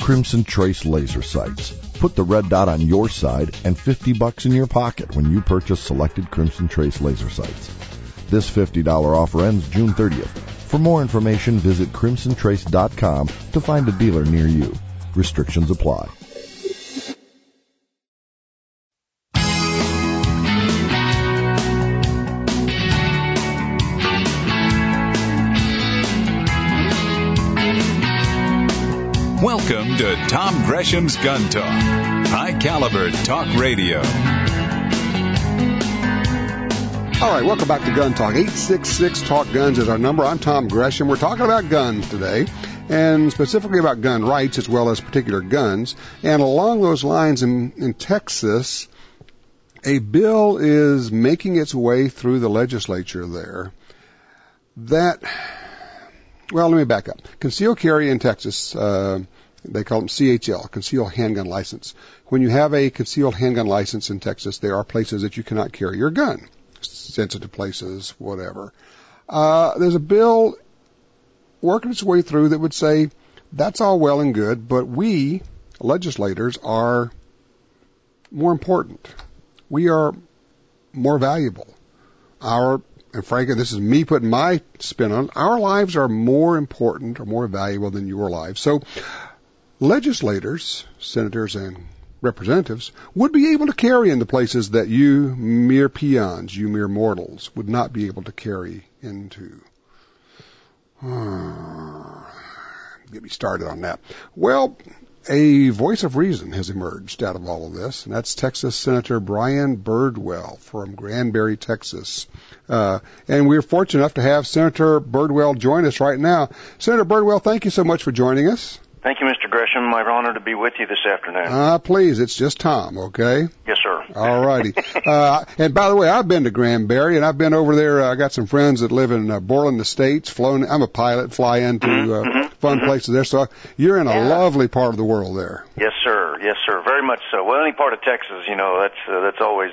Crimson Trace laser sights. Put the red dot on your side and 50 bucks in your pocket when you purchase selected Crimson Trace laser sights. This $50 offer ends June 30th. For more information, visit crimsontrace.com to find a dealer near you. Restrictions apply. To Tom Gresham's Gun Talk, high caliber talk radio. All right, welcome back to Gun Talk. 866 Talk Guns is our number. I'm Tom Gresham. We're talking about guns today, and specifically about gun rights as well as particular guns. And along those lines, in, in Texas, a bill is making its way through the legislature there that well, let me back up. Concealed carry in Texas, uh, they call them CHL, concealed handgun license. When you have a concealed handgun license in Texas, there are places that you cannot carry your gun, sensitive places, whatever. Uh, there's a bill working its way through that would say that's all well and good, but we legislators are more important. We are more valuable. Our and frankly, this is me putting my spin on it, our lives are more important or more valuable than your lives. So legislators, senators, and representatives would be able to carry into places that you mere peons, you mere mortals, would not be able to carry into. Get me started on that. Well, a voice of reason has emerged out of all of this, and that's Texas Senator Brian Birdwell from Granbury, Texas. Uh, and we're fortunate enough to have Senator Birdwell join us right now. Senator Birdwell, thank you so much for joining us. Thank you, Mr. Gresham. My honor to be with you this afternoon. Ah, uh, please, it's just Tom, okay? Yes, sir. All righty. uh, and by the way, I've been to Granbury, and I've been over there. Uh, I got some friends that live in uh, Borland Estates. Flown. I'm a pilot, fly into mm-hmm, uh, mm-hmm, fun mm-hmm. places there. So you're in a Yeah. lovely part of the world there. Yes, sir. Yes, sir. Very much so. Well, any part of Texas, you know, that's uh, that's always,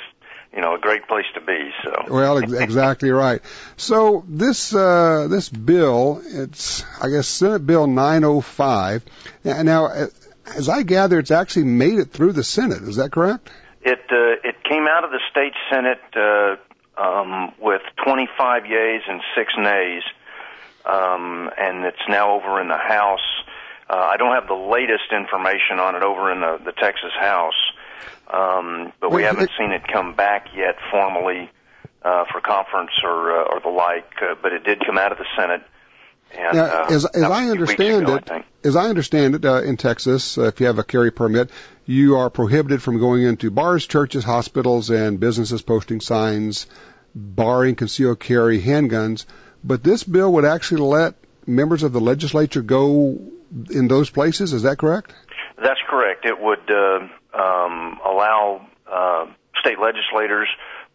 you know, a great place to be. So. Well, ex- exactly right. So this uh, this bill, it's I guess Senate Bill 905. Now, now, uh, as I gather, it's actually made it through the Senate. Is that correct? It uh, it came out of the state senate uh, um, with 25 yeas and six nays, um, and it's now over in the House. Uh, I don't have the latest information on it over in the, the Texas House, um, but we haven't seen it come back yet formally uh, for conference or uh, or the like. Uh, but it did come out of the Senate. And, Now, uh, as, as I a few weeks understand ago, it, think. as I understand it, uh, in Texas, uh, if you have a carry permit, you are prohibited from going into bars, churches, hospitals, and businesses posting signs barring concealed carry handguns. But this bill would actually let members of the legislature go in those places. Is that correct? That's correct. It would uh, um, allow uh, state legislators,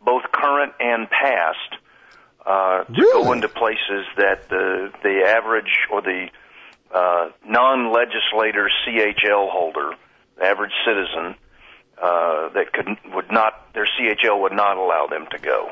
both current and past, uh, to Really? go into places that the the average or the uh, non-legislator CHL holder, the average citizen, uh, that could would not their CHL would not allow them to go.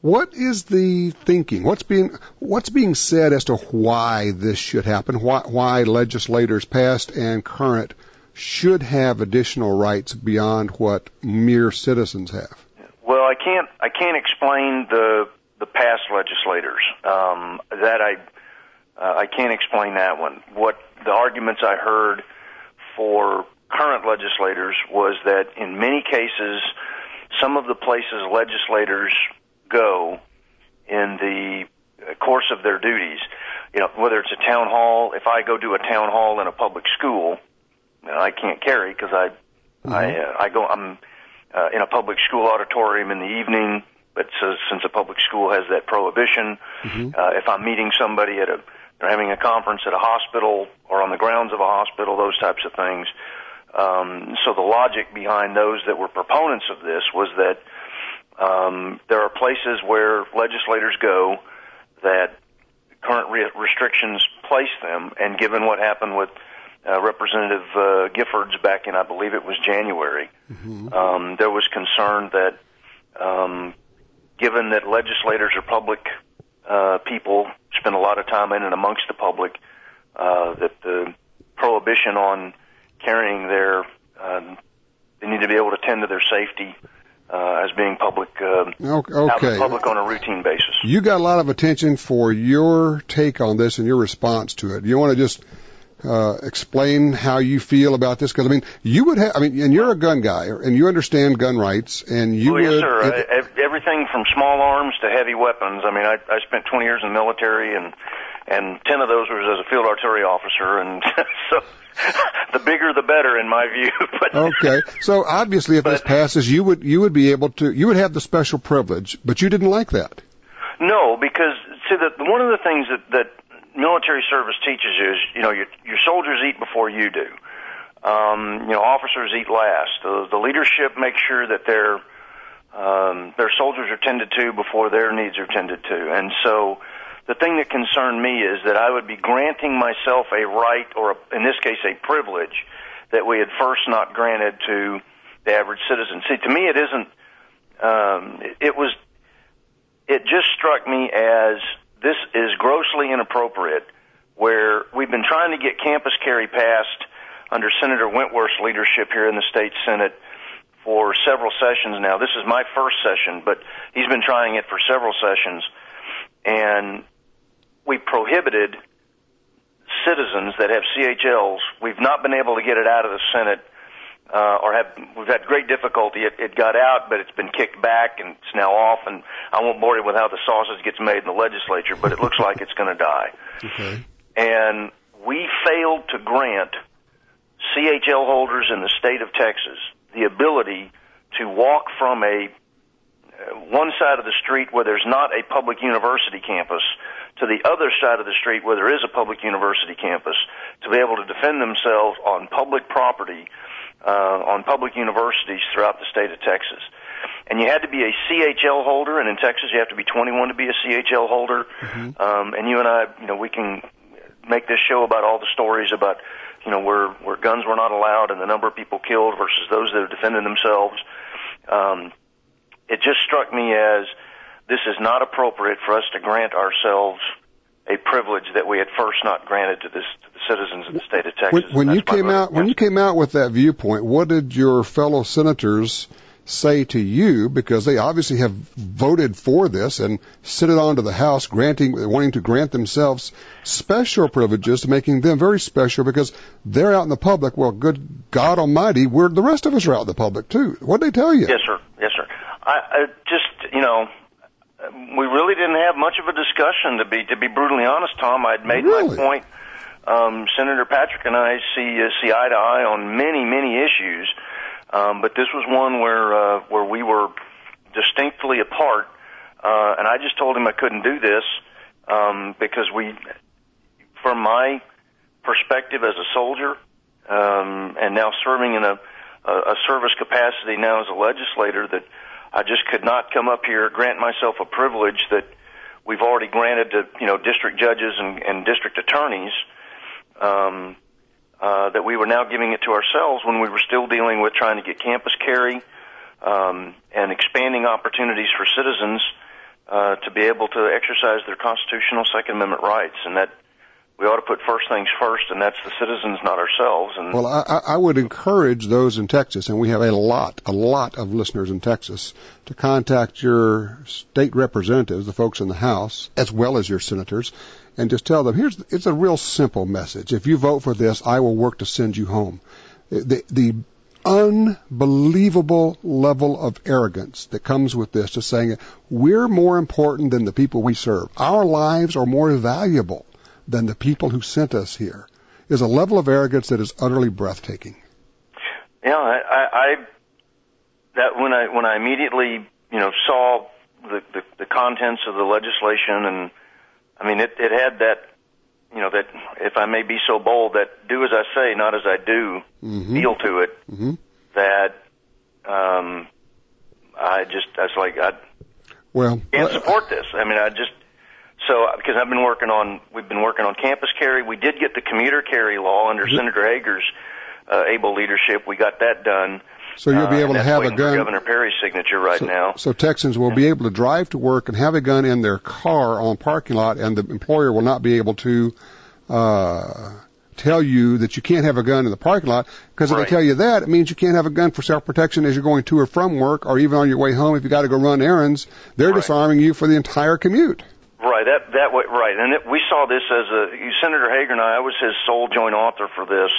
What is the thinking? What's being what's being said as to why this should happen? Why, why legislators past and current should have additional rights beyond what mere citizens have? Well, I can't I can't explain the the past legislators. Um, that I uh, I can't explain that one. What the arguments I heard for current legislators was that in many cases, some of the places legislators go in the course of their duties, you know, whether it's a town hall. If I go do a town hall in a public school, I can't carry because I I uh, I go I'm uh, in a public school auditorium in the evening. But so, since a public school has that prohibition, uh, if I'm meeting somebody at a or having a conference at a hospital or on the grounds of a hospital, those types of things. Um, so the logic behind those that were proponents of this was that um, there are places where legislators go that current re- restrictions place them, and given what happened with uh, Representative uh, Giffords back in, I believe it was January, um, there was concern that, um, given that legislators are public uh, people, spend a lot of time in and amongst the public, uh, that the prohibition on carrying their um, they need to be able to tend to their safety uh, as being public uh, okay. public on a routine basis. You got a lot of attention for your take on this and your response to it. You want to just uh, explain how you feel about this? Because I mean, you would have. I mean, and you're a gun guy, and you understand gun rights, and you well, would. sir. if- I, everything from small arms to heavy weapons. I mean, I, I spent 20 years in the military, and and 10 of those was as a field artillery officer, and so the bigger the better in my view. but Okay, so obviously, if this passes, you would you would be able to you would have the special privilege, but you didn't like that. No, because see, the, one of the things that that military service teaches you is, you know, your your soldiers eat before you do. Um, you know, officers eat last. The, the leadership makes sure that their um, their soldiers are tended to before their needs are tended to, and so. The thing that concerned me is that I would be granting myself a right, or a, in this case, a privilege, that we had first not granted to the average citizen. See, to me, it isn't. Um, it, it was it just struck me as this is grossly inappropriate where we've been trying to get campus carry passed under Senator Wentworth's leadership here in the state senate for several sessions now. This is my first session, but he's been trying it for several sessions and we prohibited citizens that have CHLs. We've not been able to get it out of the Senate uh, or have we've had great difficulty. It, it got out, but it's been kicked back and it's now off. And I won't bore you with how the sausage gets made in the legislature, but it looks like it's going to die. Okay. And we failed to grant CHL holders in the state of Texas the ability to walk from a uh, one side of the street where there's not a public university campus to the other side of the street where there is a public university campus to be able to defend themselves on public property uh, on public universities throughout the state of Texas. And you had to be a CHL holder, and in Texas you have to be 21 to be a CHL holder. Um, and you and I, you know, we can make this show about all the stories about, you know, where where guns were not allowed and the number of people killed versus those that have defended themselves. Um, it just struck me as this is not appropriate for us to grant ourselves a privilege that we had first not granted to, this, to the citizens of the state of Texas. When, when you came out when you came out with that viewpoint, what did your fellow senators say to you? Because they obviously have voted for this and sent it on to the House, granting wanting to grant themselves special privileges, making them very special because they're out in the public. Well, good God Almighty, we're the rest of us are out in the public too. What did they tell you? Yes, sir. Yes, sir. I, I just, you know, we really didn't have much of a discussion to be to be brutally honest, Tom. I'd made Really? my point. Um, Senator Patrick and I see uh, see eye to eye on many many issues, um, but this was one where uh, where we were distinctly apart, uh, and I just told him I couldn't do this um, because we, from my perspective as a soldier, um, and now serving in a, a, a service capacity now as a legislator, that I just could not come up here grant myself a privilege that we've already granted to you know district judges and, and district attorneys. Um, uh, that we were now giving it to ourselves when we were still dealing with trying to get campus carry um, and expanding opportunities for citizens uh, to be able to exercise their constitutional Second Amendment rights, and that we ought to put first things first, and that's the citizens, not ourselves. And Well, I, I would encourage those in Texas, and we have a lot, a lot of listeners in Texas, to contact your state representatives, the folks in the House, as well as your senators, and just tell them, here's, it's a real simple message. If you vote for this, I will work to send you home. The, the unbelievable level of arrogance that comes with this, just saying we're more important than the people we serve. Our lives are more valuable than the people who sent us here is a level of arrogance that is utterly breathtaking. Yeah, I, I, I that when I when I immediately you know saw the, the the contents of the legislation, and I mean it it had that you know that if I may be so bold that do as I say, not as I do Mm-hmm. feel to it. hmm That um, I just I was like I Well, can't support this. I mean I just so because I've been working on we've been working on campus carry. We did get the commuter carry law under Senator Hegar's uh, able leadership. We got that done. so you'll be Uh, able to have a gun. Governor Perry's signature right so, now. so Texans will be able to drive to work and have a gun in their car on parking lot, and the employer will not be able to uh, tell you that you can't have a gun in the parking lot because if Right. they tell you that, it means you can't have a gun for self-protection as you're going to or from work or even on your way home if you got to go run errands. They're Right. disarming you for the entire commute. Right, that that way, right, and it, we saw this as a Senator Hegar and I. I was his sole joint author for this,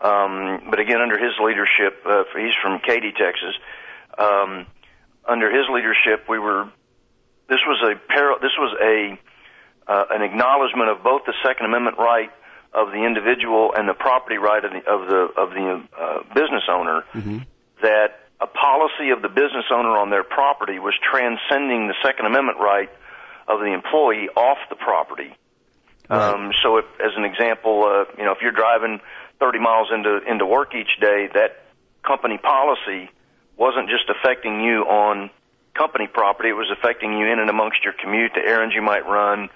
um, but again under his leadership, uh, he's from Katy, Texas. Um, under his leadership, we were. This was a par- This was a uh, an acknowledgement of both the Second Amendment right of the individual and the property right of the of the of the uh, business owner. That a policy of the business owner on their property was transcending the Second Amendment right of the employee off the property. Um, so, if, as an example, uh, you know, if you're driving 30 miles into into work each day, that company policy wasn't just affecting you on company property; it was affecting you in and amongst your commute, the errands you might run,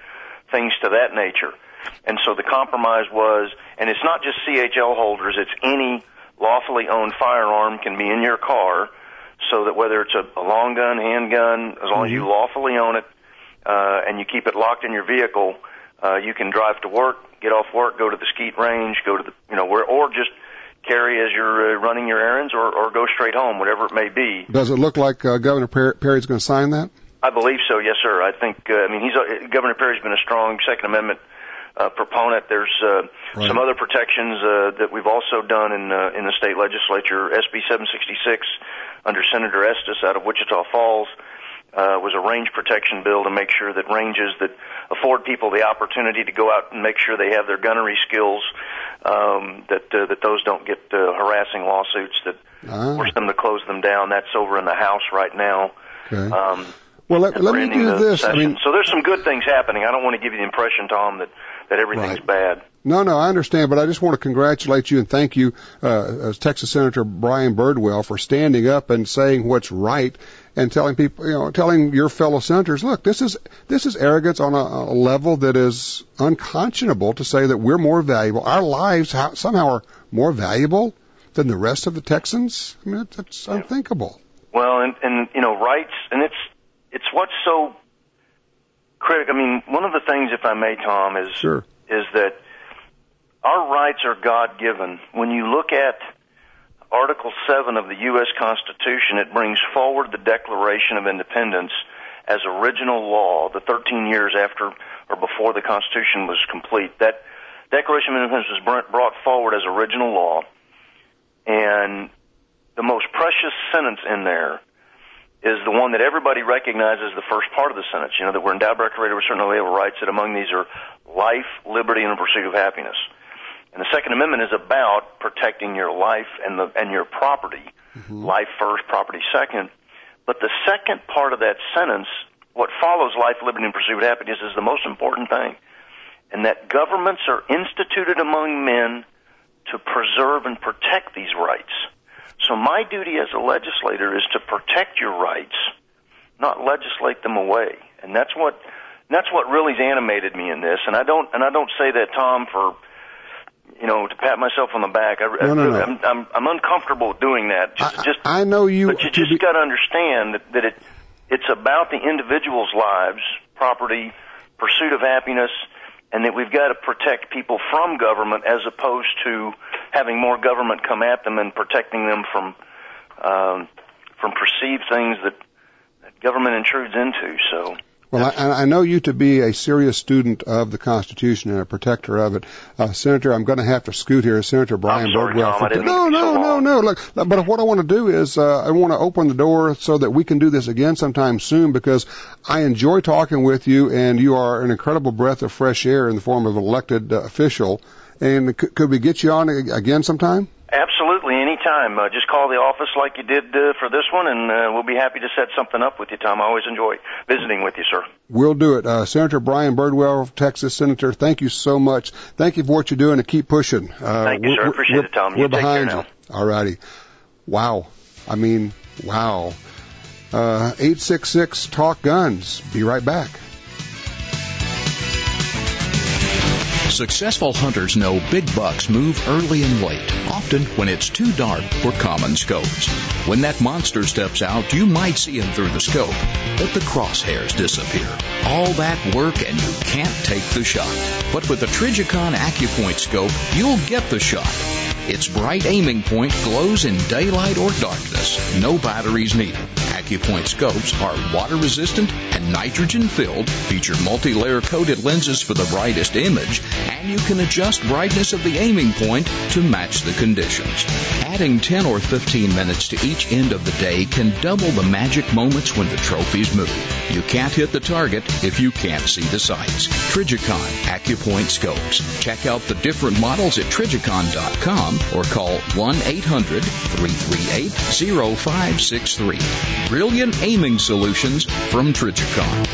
things to that nature. And so the compromise was, and it's not just CHL holders; it's any lawfully owned firearm can be in your car, so that whether it's a, a long gun, handgun, as long as you lawfully own it, uh, and you keep it locked in your vehicle, uh, you can drive to work, get off work, go to the skeet range, go to the, you know, where, or just carry as you're uh, running your errands, or, or go straight home, whatever it may be. Does it look like uh, Governor Per- Perry's going to sign that? I believe so, yes, sir. I think, uh, I mean, he's uh, Governor Perry's been a strong Second Amendment uh, proponent. There's uh, Right. some other protections uh, that we've also done in uh, in the state legislature. SB 766 under Senator Estes out of Wichita Falls uh, was a range protection bill to make sure that ranges that afford people the opportunity to go out and make sure they have their gunnery skills, um, that uh, that those don't get uh, harassing lawsuits that Ah. force them to close them down. That's over in the House right now. Okay. Um, well, let, let me do this. I mean, so there's some good things happening. I don't want to give you the impression, Tom, that that everything's Right. bad. No, no, I understand, but I just want to congratulate you and thank you, uh, as Texas Senator Brian Birdwell, for standing up and saying what's right and telling people, you know, telling your fellow senators, look, this is this is arrogance on a, a level that is unconscionable to say that we're more valuable. Our lives how, somehow are more valuable than the rest of the Texans. I mean, that- that's unthinkable. Well, and and you know, rights, and it's it's what's so critical. I mean, one of the things, if I may, Tom, is Sure. is that our rights are God given. When you look at Article 7 of the U.S. Constitution, it brings forward the Declaration of Independence as original law, the 13 years after or before the Constitution was complete. That Declaration of Independence was brought forward as original law, and the most precious sentence in there is the one that everybody recognizes the first part of the sentence. You know, that we're endowed by creator with certain inalienable rights, that among these are life, liberty, and the pursuit of happiness. And the Second Amendment is about protecting your life and the and your property. Mm-hmm. Life first, property second. But the second part of that sentence, what follows life, liberty, and pursuit of happiness, is the most important thing. And that governments are instituted among men to preserve and protect these rights. So my duty as a legislator is to protect your rights, not legislate them away. And that's what that's what really's animated me in this. And I don't and I don't say that Tom for you know to pat myself on the back. I, No, no, no. I'm, I'm I'm uncomfortable doing that. Just I, just I know you. but you just be- got to understand that, that it it's about the individual's lives, property, pursuit of happiness, and that we've got to protect people from government as opposed to having more government come at them and protecting them from um, from perceived things that, that government intrudes into. So. Well, I, I know you to be a serious student of the Constitution and a protector of it, uh, Senator. I'm going to have to scoot here, Senator Brian sorry, Birdwell. Tom. No, no, so no, no. Look, but what I want to do is uh, I want to open the door so that we can do this again sometime soon because I enjoy talking with you, and you are an incredible breath of fresh air in the form of an elected uh, official. And c- could we get you on again sometime? Absolutely, anytime. Uh, just call the office like you did uh, for this one, and uh, we'll be happy to set something up with you, Tom. I always enjoy visiting with you, sir. We'll do it. Uh, Senator Brian Birdwell, Texas Senator, thank you so much. Thank you for what you're doing and keep pushing. Uh, Thank you, sir. Appreciate it, Tom. You We're take care behind now. you. All righty. Wow. I mean, wow. Uh, 866 Talk Guns. Be right back. Successful hunters know big bucks move early and late, often when it's too dark for common scopes. When that monster steps out, you might see him through the scope, but the crosshairs disappear. all that work and you can't take the shot. But with the Trijicon AccuPoint scope, you'll get the shot. Its bright aiming point glows in daylight or darkness. No batteries needed. AccuPoint scopes are water resistant and nitrogen filled, feature multi-layer coated lenses for the brightest image, and you can adjust brightness of the aiming point to match the conditions. Adding 10 or 15 minutes to each end of the day can double the magic moments when the trophies move. You can't hit the target if you can't see the sights. Trijicon AccuPoint scopes. Check out the different models at Or call 1-800-338-0563. Brilliant aiming solutions from Trijicon.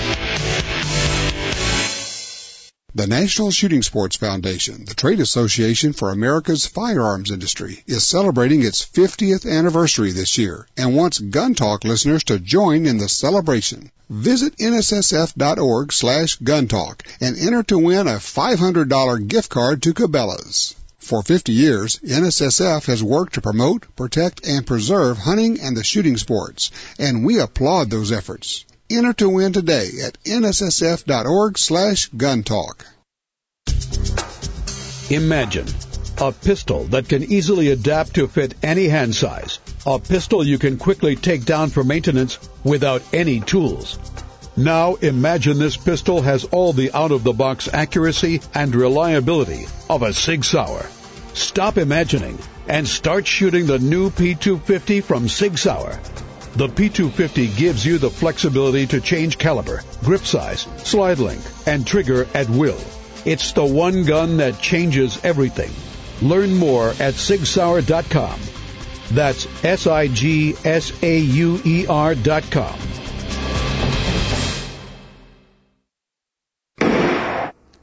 The National Shooting Sports Foundation, the trade association for America's firearms industry, is celebrating its 50th anniversary this year and wants Gun Talk listeners to join in the celebration. Visit nssf.org slash guntalk and enter to win a $500 gift card to Cabela's. For 50 years, NSSF has worked to promote, protect, and preserve hunting and the shooting sports, and we applaud those efforts. Enter to win today at nssf.org slash guntalk. Imagine a pistol that can easily adapt to fit any hand size. A pistol you can quickly take down for maintenance without any tools. Now imagine this pistol has all the out-of-the-box accuracy and reliability of a Sig Sauer. Stop imagining and start shooting the new P250 from Sig Sauer. The P250 gives you the flexibility to change caliber, grip size, slide length, and trigger at will. It's the one gun that changes everything. Learn more at sigsauer.com. That's S-I-G-S-A-U-E-R dot com.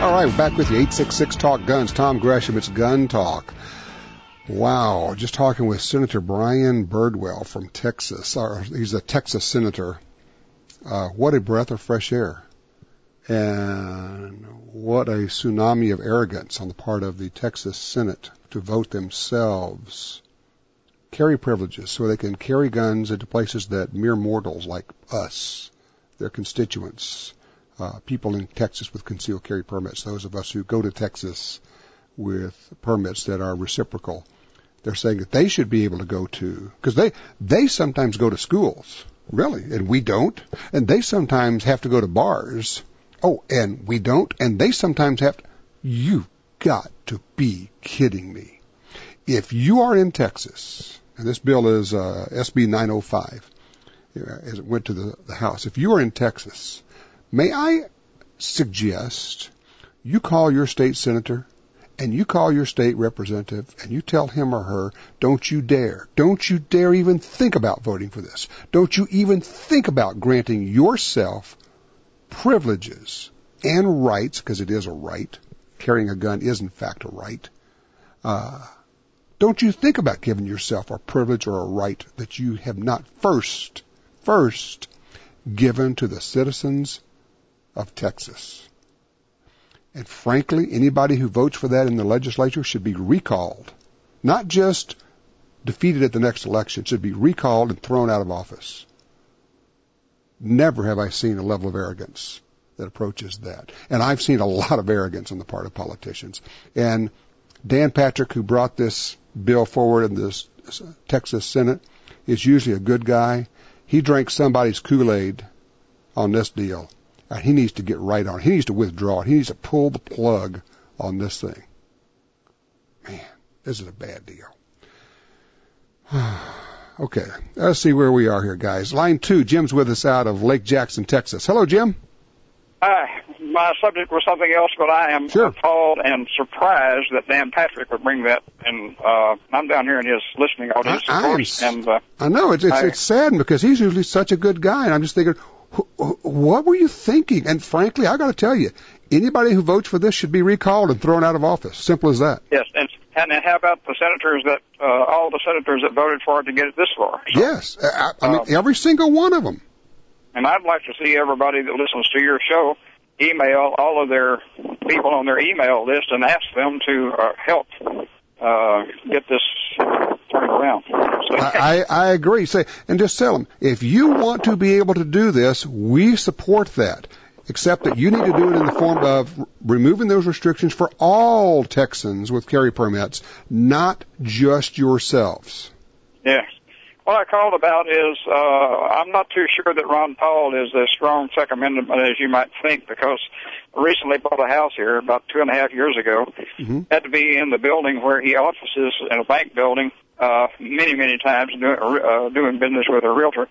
All right, we're back with you. 866 Talk Guns. Tom Gresham. It's Gun Talk. Wow, just talking with Senator Brian Birdwell from Texas. He's a Texas senator. Uh, what a breath of fresh air. And what a tsunami of arrogance on the part of the Texas Senate to vote themselves carry privileges so they can carry guns into places that mere mortals like us, their constituents, uh, people in Texas with concealed carry permits, those of us who go to Texas with permits that are reciprocal, they're saying that they should be able to go to, because they, they sometimes go to schools, really, and we don't, and they sometimes have to go to bars. Oh, and we don't, and they sometimes have to, you got to be kidding me. If you are in Texas, and this bill is uh, SB 905, as it went to the, the House, if you are in Texas, May I suggest you call your state senator and you call your state representative and you tell him or her, don't you dare, don't you dare even think about voting for this. Don't you even think about granting yourself privileges and rights, because it is a right. Carrying a gun is in fact a right. Uh, don't you think about giving yourself a privilege or a right that you have not first, first given to the citizens of Texas. And frankly, anybody who votes for that in the legislature should be recalled. Not just defeated at the next election, should be recalled and thrown out of office. Never have I seen a level of arrogance that approaches that. And I've seen a lot of arrogance on the part of politicians. And Dan Patrick, who brought this bill forward in the Texas Senate, is usually a good guy. He drank somebody's Kool-Aid on this deal. And he needs to get right on. He needs to withdraw. He needs to pull the plug on this thing. Man, this is a bad deal. okay, let's see where we are here, guys. Line two, Jim's with us out of Lake Jackson, Texas. Hello, Jim. Hi, my subject was something else, but I am Sure. appalled and surprised that Dan Patrick would bring that. And uh, I'm down here in his listening audience, I- of I am course. And uh, I know it's it's, I- it's sad because he's usually such a good guy, and I'm just thinking, what were you thinking? And frankly, I got to tell you, anybody who votes for this should be recalled and thrown out of office. Simple as that. yes, and and how about the senators that uh, all the senators that voted for it to get it this far? So, Yes, I, I mean Um, every single one of them. And I'd like to see everybody that listens to your show email all of their people on their email list and ask them to uh, help uh, get this turned around. So, I, I I agree. Say and just tell them if you want to be able to do this, we support that. Except that you need to do it in the form of r- removing those restrictions for all Texans with carry permits, not just yourselves. Yeah. What I called about is uh, I'm not too sure that Ron Paul is as strong Second Amendment as you might think because I recently bought a house here about two and a half years ago. Mhm. Had to be in the building where he offices in a bank building uh, many, many times doing, uh, doing business with a realtor.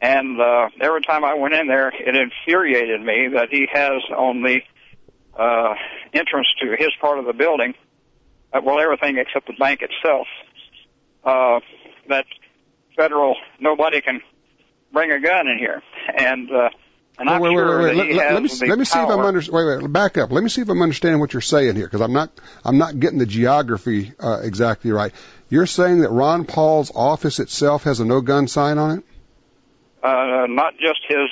And uh, every time I went in there, it infuriated me that he has on the uh, entrance to his part of the building, uh, well, everything except the bank itself, uh, that federal nobody can bring a gun in here, and uh, and I'm wait, wait, sure wait, wait. he Let, let me let me see if I'm under, wait, wait, back up. Let me see if I'm understanding what you're saying here because I'm not I'm not getting the geography uh, exactly right. You're saying that Ron Paul's office itself has a no gun sign on it? uh, not just his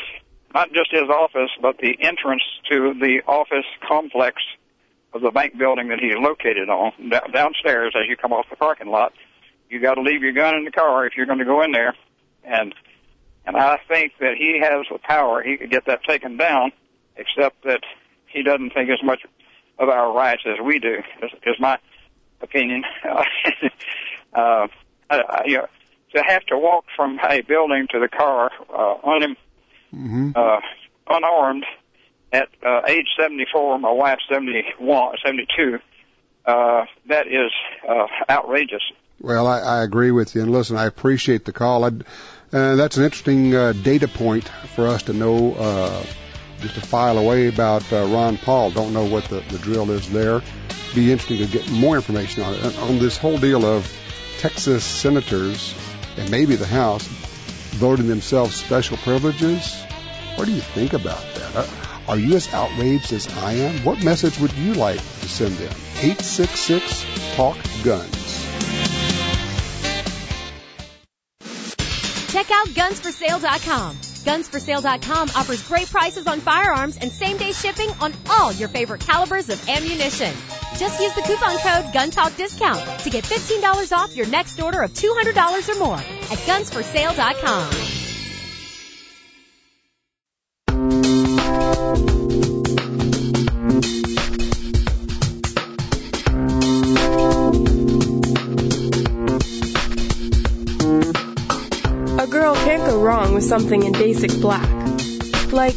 not just his office, but the entrance to the office complex of the bank building that he's located on downstairs as you come off the parking lot. You got to leave your gun in the car if you're going to go in there, and and I think that he has the power. He could get that taken down, except that he doesn't think as much of our rights as we do. Is, is my opinion. uh, I, you know, to have to walk from a building to the car uh, un, Mm-hmm. uh, unarmed at uh, age 74, my wife's 71, 72, uh, that is uh, outrageous. Well, I, I agree with you. And listen, I appreciate the call. I, uh, that's an interesting uh, data point for us to know, uh, just to file away about uh, Ron Paul. Don't know what the, the drill is there. Be interesting to get more information on it. On this whole deal of Texas senators and maybe the House voting themselves special privileges. What do you think about that? Uh, Are you as outraged as I am? What message would you like to send them? 866 Talk Guns. Check out gunsforsale.com. Gunsforsale.com offers great prices on firearms and same day shipping on all your favorite calibers of ammunition. Just use the coupon code GUNTALKDISCOUNT to get $15 off your next order of $200 or more at gunsforsale.com. something in basic black. Like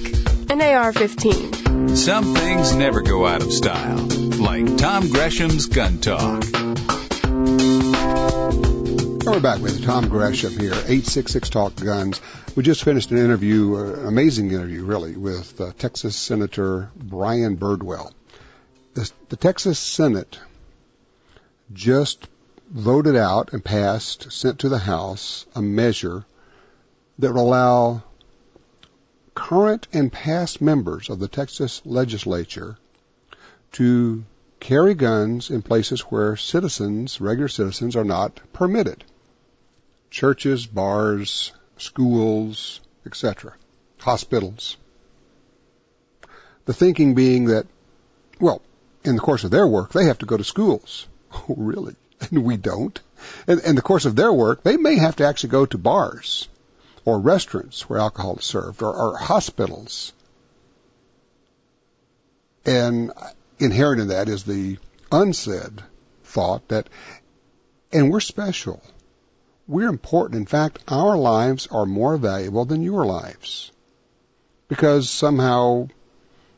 an AR 15. Some things never go out of style, like Tom Gresham's Gun Talk. And we're back with Tom Gresham here, 866 Talk Guns. We just finished an interview, uh, amazing interview, really, with uh, Texas Senator Brian Birdwell. The, the Texas Senate just voted out and passed, sent to the House, a measure that will allow current and past members of the Texas legislature to carry guns in places where citizens, regular citizens, are not permitted. Churches, bars, schools, etc., hospitals. The thinking being that, well, in the course of their work, they have to go to schools. Oh, really? And we don't. In, in the course of their work, they may have to actually go to bars or restaurants where alcohol is served or, or hospitals. And inherent in that is the unsaid thought that, and we're special. We're important. In fact, our lives are more valuable than your lives. Because somehow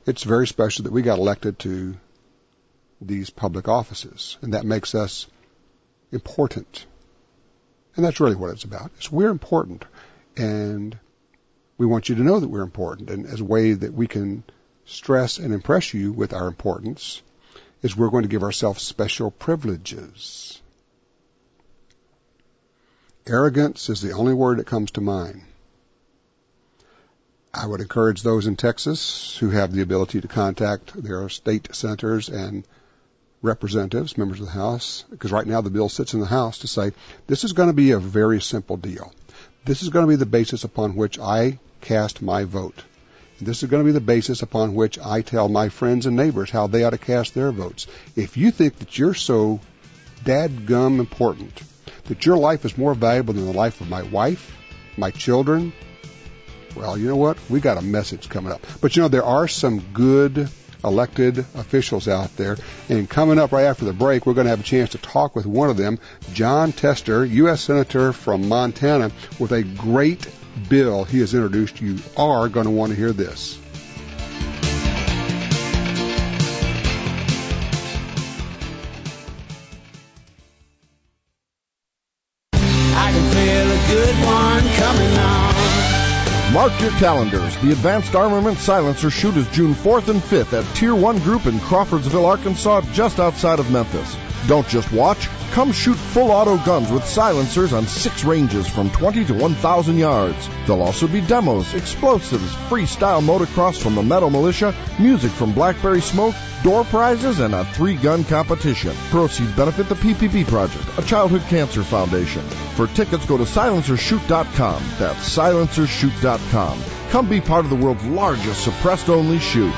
it's very special that we got elected to these public offices. And that makes us important. And that's really what it's about. Is we're important. And we want you to know that we're important and as a way that we can stress and impress you with our importance is we're going to give ourselves special privileges. Arrogance is the only word that comes to mind. I would encourage those in Texas who have the ability to contact their state senators and representatives, members of the House, because right now the bill sits in the House to say this is going to be a very simple deal. This is going to be the basis upon which I cast my vote. This is going to be the basis upon which I tell my friends and neighbors how they ought to cast their votes. If you think that you're so dadgum important, that your life is more valuable than the life of my wife, my children, well, you know what? We got a message coming up. But you know, there are some good elected officials out there. And coming up right after the break, we're going to have a chance to talk with one of them, Jon Tester, U.S. Senator from Montana, with a great bill he has introduced. You are going to want to hear this. Calendars. The Advanced Armament Silencer Shoot is June 4th and 5th at Tier 1 Group in Crawfordsville, Arkansas, just outside of Memphis. Don't just watch, come shoot full auto guns with silencers on six ranges from 20 to 1,000 yards. There'll also be demos, explosives, freestyle motocross from the Metal Militia, music from Blackberry Smoke, door prizes, and a three gun competition. Proceeds benefit the PPP Project, a childhood cancer foundation. For tickets, go to silencershoot.com. That's silencershoot.com. Come be part of the world's largest suppressed only shoot.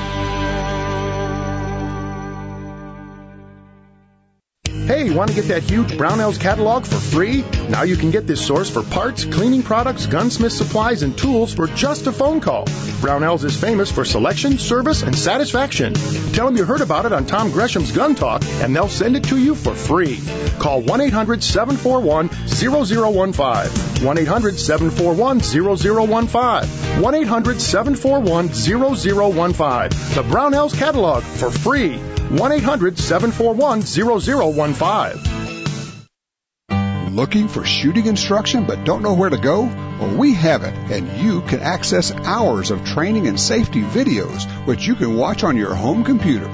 Want to get that huge Brownells catalog for free? Now you can get this source for parts, cleaning products, gunsmith supplies, and tools for just a phone call. Brownells is famous for selection, service, and satisfaction. Tell them you heard about it on Tom Gresham's Gun Talk, and they'll send it to you for free. Call 1-800-741-0015. 1-800-741-0015. 1-800-741-0015. The Brownells catalog for free. 1-800-741-0015. Looking for shooting instruction but don't know where to go? Well, we have it, and you can access hours of training and safety videos, which you can watch on your home computer.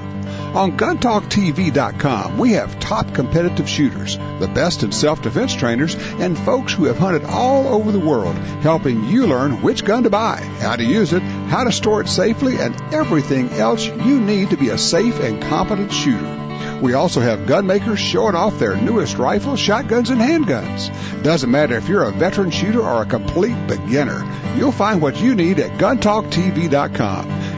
On GunTalkTV.com, we have top competitive shooters, the best in self-defense trainers, and folks who have hunted all over the world, helping you learn which gun to buy, how to use it, how to store it safely, and everything else you need to be a safe and competent shooter. We also have gun makers showing off their newest rifles, shotguns, and handguns. Doesn't matter if you're a veteran shooter or a complete beginner, you'll find what you need at GunTalkTV.com.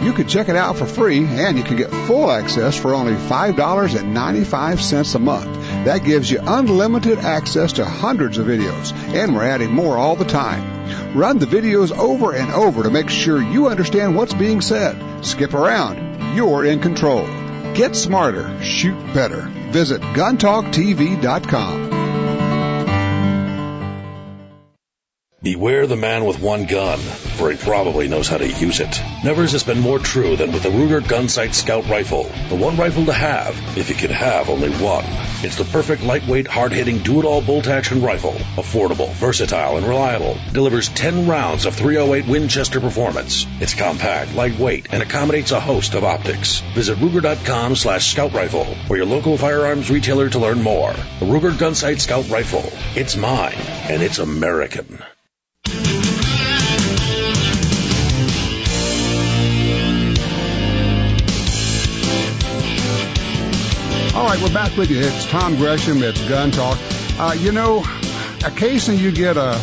You can check it out for free and you can get full access for only $5.95 a month. That gives you unlimited access to hundreds of videos and we're adding more all the time. Run the videos over and over to make sure you understand what's being said. Skip around. You're in control. Get smarter. Shoot better. Visit guntalktv.com. Beware the man with one gun, for he probably knows how to use it. Never has been more true than with the Ruger Gunsight Scout Rifle. The one rifle to have, if you can have only one. It's the perfect lightweight, hard-hitting, do-it-all bolt-action rifle. Affordable, versatile, and reliable. Delivers 10 rounds of 308 Winchester performance. It's compact, lightweight, and accommodates a host of optics. Visit Ruger.com slash Scout Rifle or your local firearms retailer to learn more. The Ruger Gunsight Scout Rifle. It's mine, and it's American. Right, we're back with you. It's Tom Gresham. It's Gun Talk. Uh, you know, occasionally you get a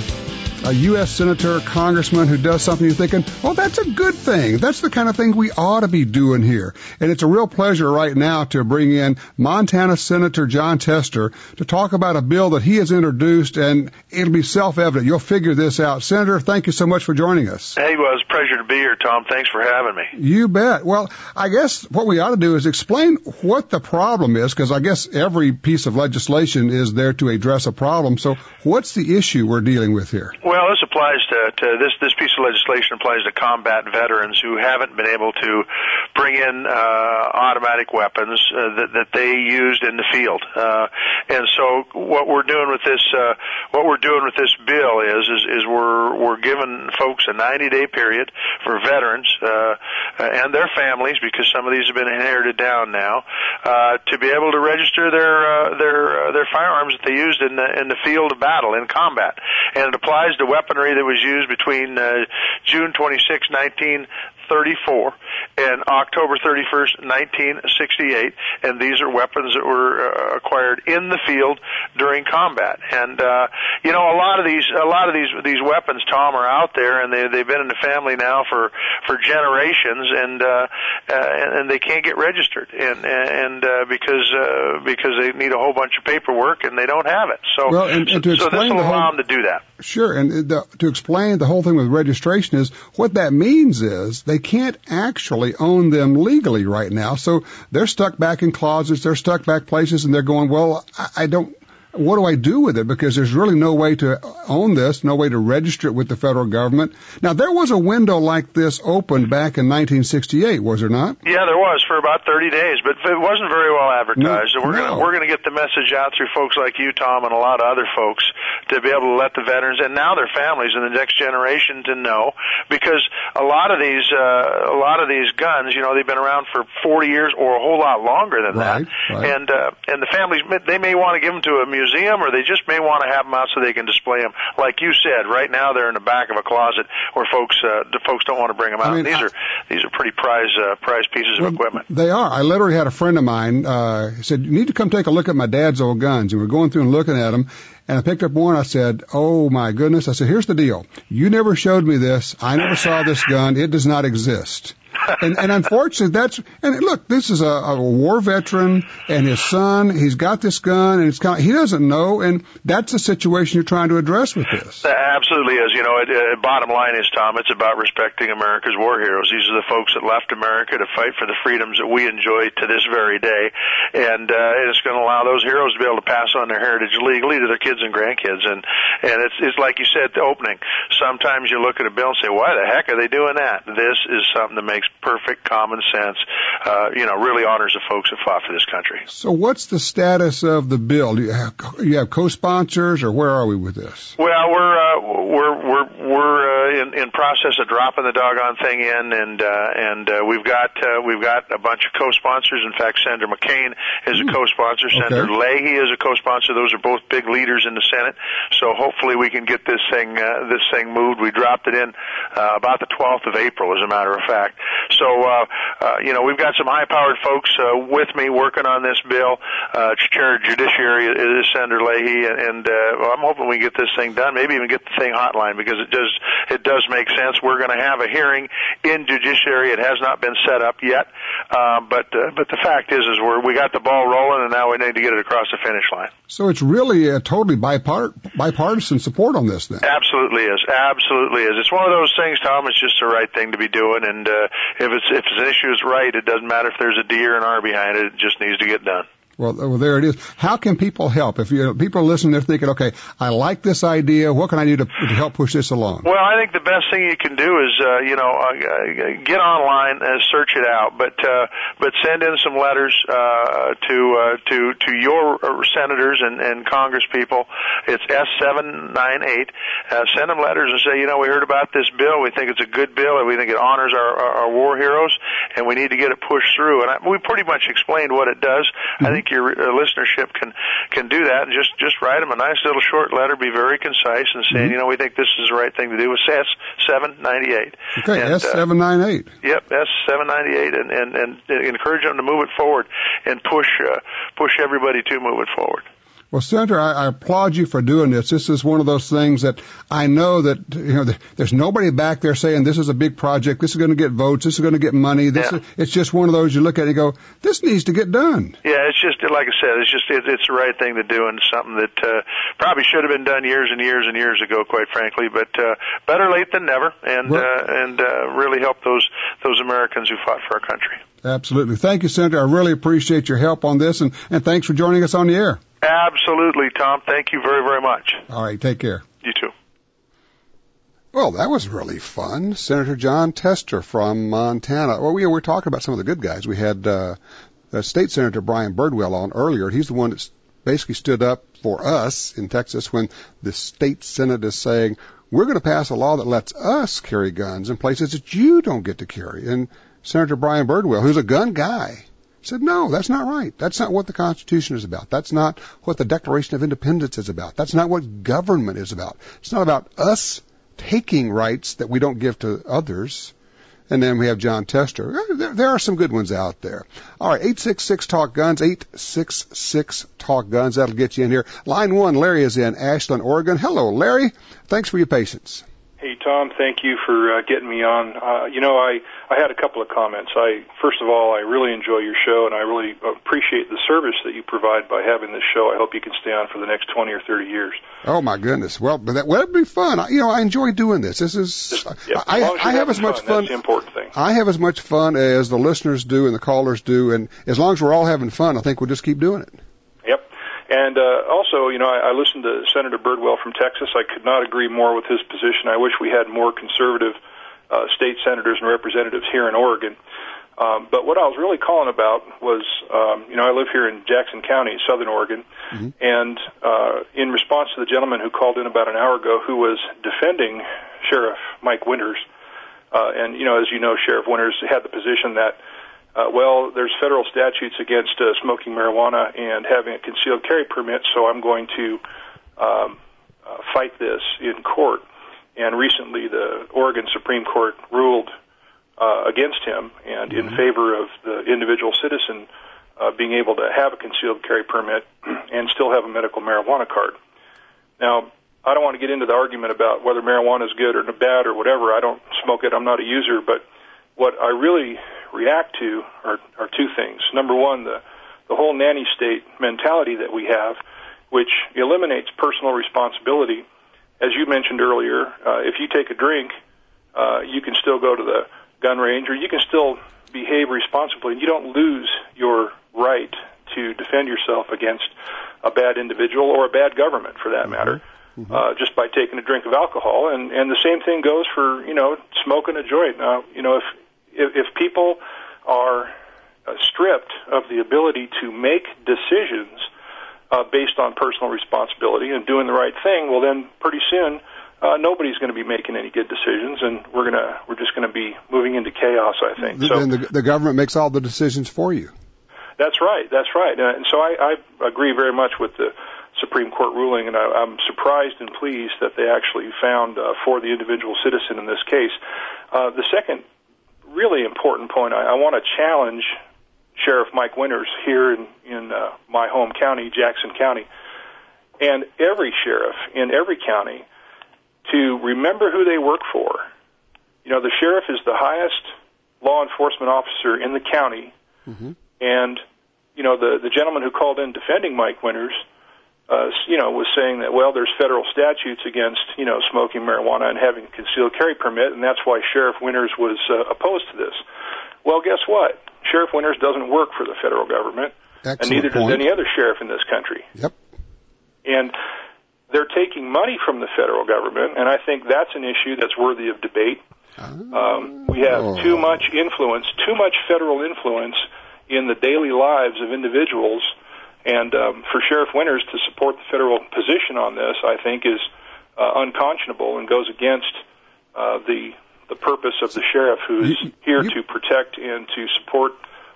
a U.S. senator, congressman who does something you're thinking, well, that's a good thing. That's the kind of thing we ought to be doing here. And it's a real pleasure right now to bring in Montana Senator Jon Tester to talk about a bill that he has introduced, and it'll be self-evident. You'll figure this out. Senator, thank you so much for joining us. Hey, well, it's pleasure to be here, Tom. Thanks for having me. You bet. Well, I guess what we ought to do is explain what the problem is, because I guess every piece of legislation is there to address a problem. So what's the issue we're dealing with here? Well, this applies to, to this this piece of legislation applies to combat veterans who haven't been able to bring in uh, automatic weapons uh, that, that they used in the field. Uh, and so what we're doing with this, uh, what we're doing with this bill is, is, is we're we're giving folks a 90 day period for veterans uh, and their families because some of these have been inherited down now uh, to be able to register their uh, their uh, their firearms that they used in the in the field of battle in combat, and it applies to weaponry that was used between uh, June 26, 19 34 and October 31st, 1968, and these are weapons that were uh, acquired in the field during combat. And uh, you know, a lot of these, a lot of these these weapons, Tom, are out there, and they they've been in the family now for for generations, and uh, uh, and they can't get registered, and and uh, because uh, because they need a whole bunch of paperwork, and they don't have it. So well, and, and to so, explain so this will whole, allow them to do that. Sure, and the, to explain the whole thing with registration is what that means is they can't actually own them legally right now, so they're stuck back in closets, they're stuck back places, and they're going, well, I, I don't what do I do with it? Because there's really no way to own this, no way to register it with the federal government. Now, there was a window like this open back in 1968, was there not? Yeah, there was for about 30 days, but it wasn't very well advertised. No, so we're no. gonna we're gonna get the message out through folks like you, Tom, and a lot of other folks to be able to let the veterans and now their families and the next generation to know because a lot of these uh, a lot of these guns, you know, they've been around for 40 years or a whole lot longer than Right, that, right. and uh, and the families they may want to give them to a museum or they just may want to have them out so they can display them. Like you said, right now they're in the back of a closet where folks uh, the folks don't want to bring them out. I mean, these I- are these are pretty prize uh, prize pieces of equipment. They are. I literally had a friend of mine uh, said, "You need to come take a look at my dad's old guns." And we're going through and looking at them. And I picked up one. I said, "Oh my goodness!" I said, "Here's the deal. You never showed me this. I never saw this gun. It does not exist." And, and unfortunately, that's and look. This is a, a war veteran and his son. He's got this gun, and it's kind. Of, he doesn't know, and that's the situation you're trying to address with this. That absolutely is. You know, it, uh, bottom line is, Tom, it's about respecting America's war heroes. These are the folks that left America to fight for the freedoms that we enjoy to this very day, and uh, it's going to allow those heroes to be able to pass on their heritage legally to their kids and grandkids. And and it's it's like you said at the opening. Sometimes you look at a bill and say, "Why the heck are they doing that?" This is something that makes perfect common sense. Uh, you know, really honors the folks that fought for this country. So, what's the status of the bill? Do you have, you have co-sponsors, or where are we with this? Well, we're uh, we're we're we're uh, in in process of dropping the doggone thing in, and uh, and uh, we've got uh, we've got a bunch of co-sponsors. In fact, Senator McCain is a co-sponsor. Senator Leahy is a co-sponsor. Those are both big leaders in the Senate. So hopefully we can get this thing uh, this thing moved. We dropped it in uh, about the 12th of April, as a matter of fact. So uh, uh, you know we've got some high-powered folks uh, with me working on this bill. Uh, Chair of Judiciary is Senator Leahy, and, and uh, well, I'm hoping we can get this thing done. Maybe even get the thing hotline because it does it does make sense. We're going to have a hearing in Judiciary. It has not been set up yet, uh, but uh, but the fact is is we're we got the ball rolling, and now we need to get it across the finish line. So it's really a totally bipart- bipartisan support on this then. Absolutely is. Absolutely is. It's one of those things, Tom. It's just the right thing to be doing, and uh, if it's if the issue is right, it doesn't matter if there's a D or an R behind it. It just needs to get done. Well, well, there it is. How can people help? If you people are listening, they're thinking, okay, I like this idea. What can I do to, to help push this along? Well, I think the best thing you can do is, uh, you know, uh, get online and search it out, but uh, but send in some letters uh, to uh, to to your uh, senators and, and Congress people. It's S seven nine eight. Uh, send them letters and say, you know, we heard about this bill. We think it's a good bill, and we think it honors our, our, our war heroes, and we need to get it pushed through. And I, we pretty much explained what it does. I think your uh, listenership can can do that, and just just write them a nice little short letter, be very concise, and saying, you know, we think this is the right thing to do. It's S seven ninety eight. Okay, uh, S seven nine eight. Yep, S seven ninety eight, and and and encourage them to move it forward and push uh, push everybody to move it forward. Well, Senator, I, I applaud you for doing this. This is one of those things that I know that you know th- there's nobody back there saying this is a big project. This is going to get votes. This is going to get money. This Yeah. is, it's just one of those you look at it and go, this needs to get done. Yeah, it's just like I said, it's just it, it's the right thing to do, and something that uh, probably should have been done years and years and years ago, quite frankly. But uh, better late than never, and uh, and uh, really help those those Americans who fought for our country. Absolutely. Thank you, Senator. I really appreciate your help on this, and, and thanks for joining us on the air. Absolutely, Tom. Thank you very very much. All right, take care. You too. Well, that was really fun. Senator Jon Tester from Montana. Well, we were talking about some of the good guys. We had uh, uh, State Senator Brian Birdwell on earlier. He's the one that basically stood up for us in Texas when the state senate is saying we're going to pass a law that lets us carry guns in places that you don't get to carry. And Senator Brian Birdwell, who's a gun guy, said, no, that's not right. That's not what the Constitution is about. That's not what the Declaration of Independence is about. That's not what government is about. It's not about us taking rights that we don't give to others. And then we have Jon Tester. Eh, there, there are some good ones out there. All right, 866 Talk Guns, 866 Talk Guns. That'll get you in here. Line one, Larry is in Ashland, Oregon. Hello, Larry. Thanks for your patience. Hey Tom, thank you for uh, getting me on. Uh, you know, I I had a couple of comments. I first of all, I really enjoy your show, and I really appreciate the service that you provide by having this show. I hope you can stay on for the next twenty or thirty years. Oh my goodness! Well, but that would be fun. I, you know, I enjoy doing this. This is yeah, I, I have as much fun. fun. Important thing. I have as much fun as the listeners do and the callers do, and as long as we're all having fun, I think we'll just keep doing it. And uh, also, you know, I, I listened to Senator Birdwell from Texas. I could not agree more with his position. I wish we had more conservative uh, state senators and representatives here in Oregon. Um, but what I was really calling about was, um, you know, I live here in Jackson County, Southern Oregon, mm-hmm. and uh, in response to the gentleman who called in about an hour ago, who was defending Sheriff Mike Winters, uh, and you know, as you know, Sheriff Winters had the position that uh, well, there's federal statutes against uh, smoking marijuana and having a concealed carry permit, so I'm going to um, uh, fight this in court. And recently, the Oregon Supreme Court ruled uh, against him and in favor of the individual citizen uh, being able to have a concealed carry permit and still have a medical marijuana card. Now, I don't want to get into the argument about whether marijuana is good or bad or whatever. I don't smoke it. I'm not a user, but what I really react to are, are two things. Number one, the, the whole nanny state mentality that we have, which eliminates personal responsibility. As you mentioned earlier, uh, if you take a drink, uh, you can still go to the gun range or you can still behave responsibly and you don't lose your right to defend yourself against a bad individual or a bad government for that matter. Mm-hmm. Uh, just by taking a drink of alcohol, and and the same thing goes for you know smoking a joint. Now you know if if, if people are uh, stripped of the ability to make decisions uh, based on personal responsibility and doing the right thing, well, then pretty soon uh, nobody's going to be making any good decisions, and we're gonna we're just going to be moving into chaos. I think. So and the, the government makes all the decisions for you. That's right. That's right. Uh, and so I, I agree very much with the Supreme Court ruling, and I, I'm surprised and pleased that they actually found uh, for the individual citizen in this case. Uh, the second really important point. I, I want to challenge Sheriff Mike Winters here in, in uh, my home county, Jackson County, and every sheriff in every county to remember who they work for. You know, the sheriff is the highest law enforcement officer in the county, mm-hmm. and you know the the gentleman who called in defending Mike Winters uh, you know, was saying that well, there's federal statutes against you know smoking marijuana and having a concealed carry permit, and that's why Sheriff Winters was uh, opposed to this. Well, guess what? Sheriff Winters doesn't work for the federal government, Excellent and neither point. does any other sheriff in this country. Yep. And they're taking money from the federal government, and I think that's an issue that's worthy of debate. Um, we have too much influence, too much federal influence in the daily lives of individuals and um, for Sheriff Winters to support the federal position on this, I think, is uh, unconscionable and goes against uh, the the purpose of the sheriff, who is here to protect and to support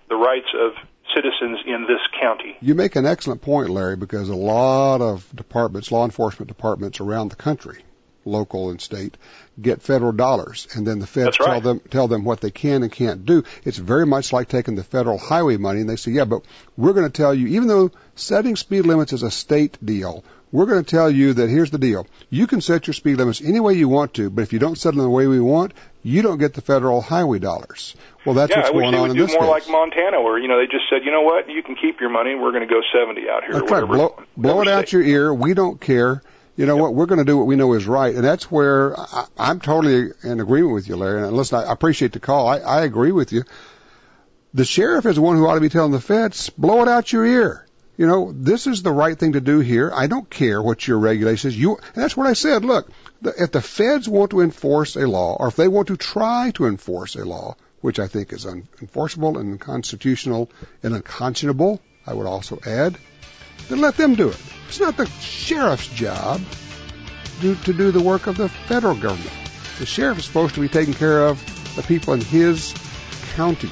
the rights of citizens in this county. You make an excellent point, Larry, because a lot of departments, law enforcement departments around the country, local and state, get federal dollars, and then the feds right. tell them tell them what they can and can't do. It's very much like taking the federal highway money, and they say, yeah, but we're going to tell you, even though setting speed limits is a state deal, we're going to tell you that here's the deal: you can set your speed limits any way you want to, but if you don't set them the way we want, you don't get the federal highway dollars. Well, that's yeah, what's I wish going they on would in do this more case. like Montana, where you know they just said, you know what, you can keep your money, we're going to go 70 out here. Uh, that's right. Blow, blow it out your ear. We don't care. You know what? We're going to do what we know is right, and that's where I, I'm totally in agreement with you, Larry. And listen, I appreciate the call. I, I agree with you. The sheriff is the one who ought to be telling the feds, blow it out your ear. you know, this is the right thing to do here. I don't care what your regulations. You, and that's what I said. Look, the, if the feds want to enforce a law, or if they want to try to enforce a law, which I think is unenforceable and unconstitutional and unconscionable, I would also add, then let them do it. It's not the sheriff's job to, to do the work of the federal government. The sheriff is supposed to be taking care of the people in his county.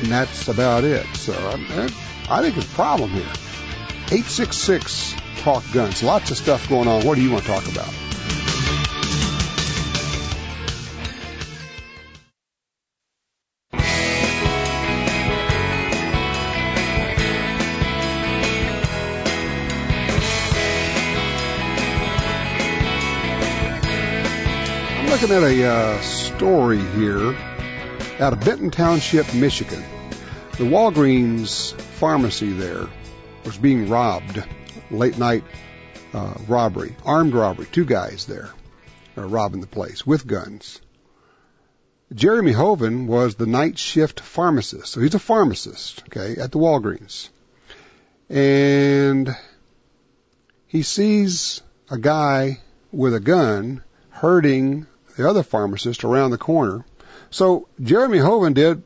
And that's about it. So I, I think it's a problem here. 866 Talk Guns. Lots of stuff going on. What do you want to talk about? Looking at a uh, story here out of Benton Township, Michigan. The Walgreens pharmacy there was being robbed, late night uh, robbery, armed robbery. Two guys there are robbing the place with guns. Jeremy Hoven was the night shift pharmacist. So he's a pharmacist, okay, at the Walgreens. And he sees a guy with a gun hurting the other pharmacist around the corner. So Jeremy Hoven did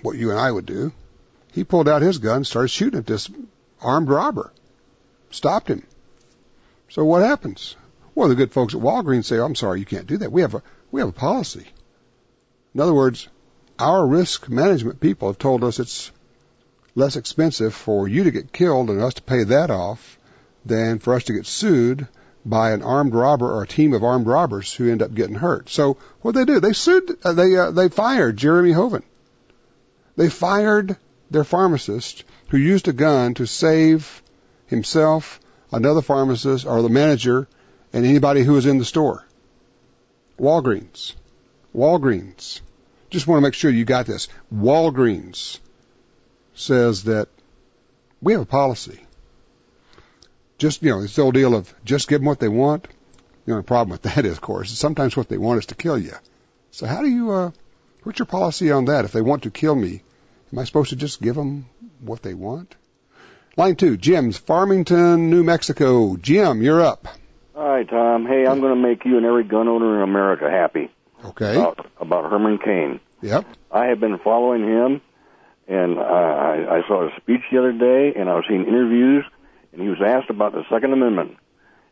what you and I would do. He pulled out his gun, started shooting at this armed robber, stopped him. So what happens? Well, the good folks at Walgreens say, "I'm sorry, you can't do that. We have a we have a policy." In other words, our risk management people have told us it's less expensive for you to get killed and us to pay that off than for us to get sued by an armed robber or a team of armed robbers who end up getting hurt. So what they do? They sued. Uh, they uh, they fired Jeremy Hoven. They fired their pharmacist who used a gun to save himself, another pharmacist, or the manager, and anybody who was in the store. Walgreens. Walgreens. Just want to make sure you got this. Walgreens says that we have a policy. Just, you know, this old deal of just give them what they want. The only problem with that is, of course, sometimes what they want is to kill you. So how do you, uh, what's your policy on that? If they want to kill me, am I supposed to just give them what they want? Line two, Jim's Farmington, New Mexico. Jim, you're up. Hi, Tom. Hey, I'm going to make you and every gun owner in America happy. Okay. About, about Herman Cain. Yep. I have been following him, and uh, I, I saw a speech the other day, and I was seeing interviews, and he was asked about the Second Amendment,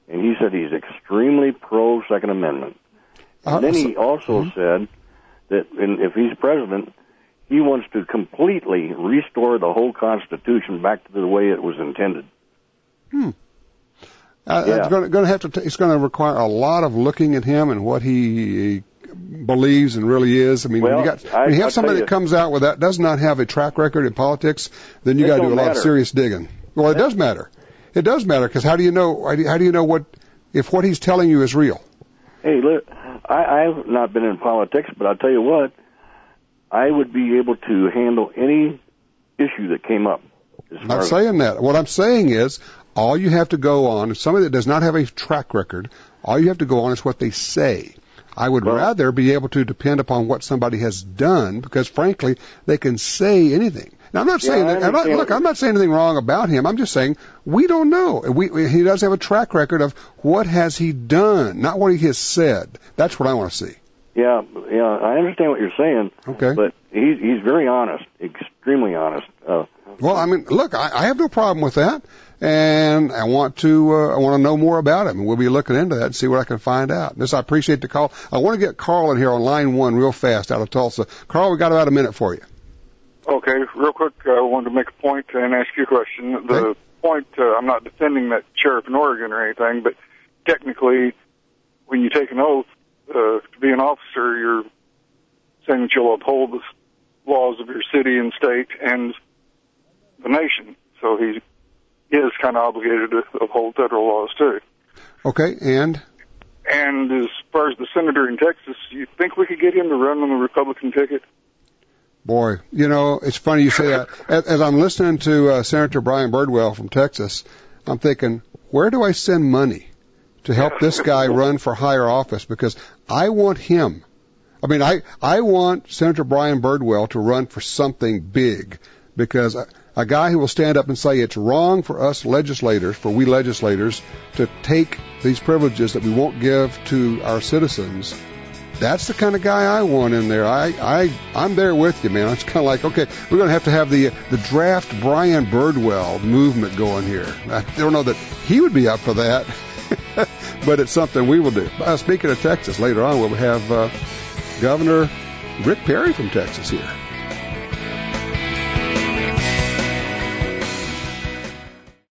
and he said he's extremely pro Second Amendment. And Uh, then he so- also Mhm. said that in, if he's president, he wants to completely restore the whole Constitution back to the way it was intended. Hmm. Uh, Yeah. It's going to have to. T- it's going to require a lot of looking at him and what he believes and really is. I mean, when Well, you got I- when you have I'll somebody tell that comes out with that does not have a track record in politics, then you got to do a don't lot of serious digging. Well, it does matter. It does matter because how do you know? How do you- how do you know what if what he's telling you is real? Hey, look, I, I've not been in politics, but I'll tell you what, I would be able to handle any issue that came up. I'm not saying that. What I'm saying is all you have to go on is somebody that does not have a track record. All you have to go on is what they say. I would rather be able to depend upon what somebody has done because frankly, they can say anything. Now I'm not saying I that, I'm not, look, I'm not saying anything wrong about him. I'm just saying we don't know. We, we, he does have a track record of what has he done, not what he has said. That's what I want to see. Yeah, yeah, I understand what you're saying. Okay. But he's he's very honest, extremely honest. Uh, Well, I mean, look, I, I have no problem with that, and I want to uh, I want to know more about him, and we'll be looking into that and see what I can find out. This I appreciate the call. I want to get Carl in here on line one real fast out of Tulsa. Carl, we got about a minute for you. Okay, real quick, uh, I wanted to make a point and ask you a question. The point, uh, I'm not defending that sheriff in Oregon or anything, but technically, when you take an oath uh, to be an officer, you're saying that you'll uphold the laws of your city and state and the nation. So he is kind of obligated to uphold federal laws too. Okay, and And as far as the senator in Texas, you think we could get him to run on the Republican ticket? Boy, you know, it's funny you say that. As, as I'm listening to uh, Senator Brian Birdwell from Texas, I'm thinking, where do I send money to help this guy run for higher office? Because I want him. I mean, I I want Senator Brian Birdwell to run for something big because a guy who will stand up and say it's wrong for us legislators, for we legislators, to take these privileges that we won't give to our citizens. That's the kind of guy I want in there. I, I, I'm there with you, man. It's kind of like, okay, we're going to have to have the the draft Brian Birdwell movement going here. I don't know that he would be up for that, but it's something we will do. Uh, speaking of Texas, later on we'll have uh, Governor Rick Perry from Texas here.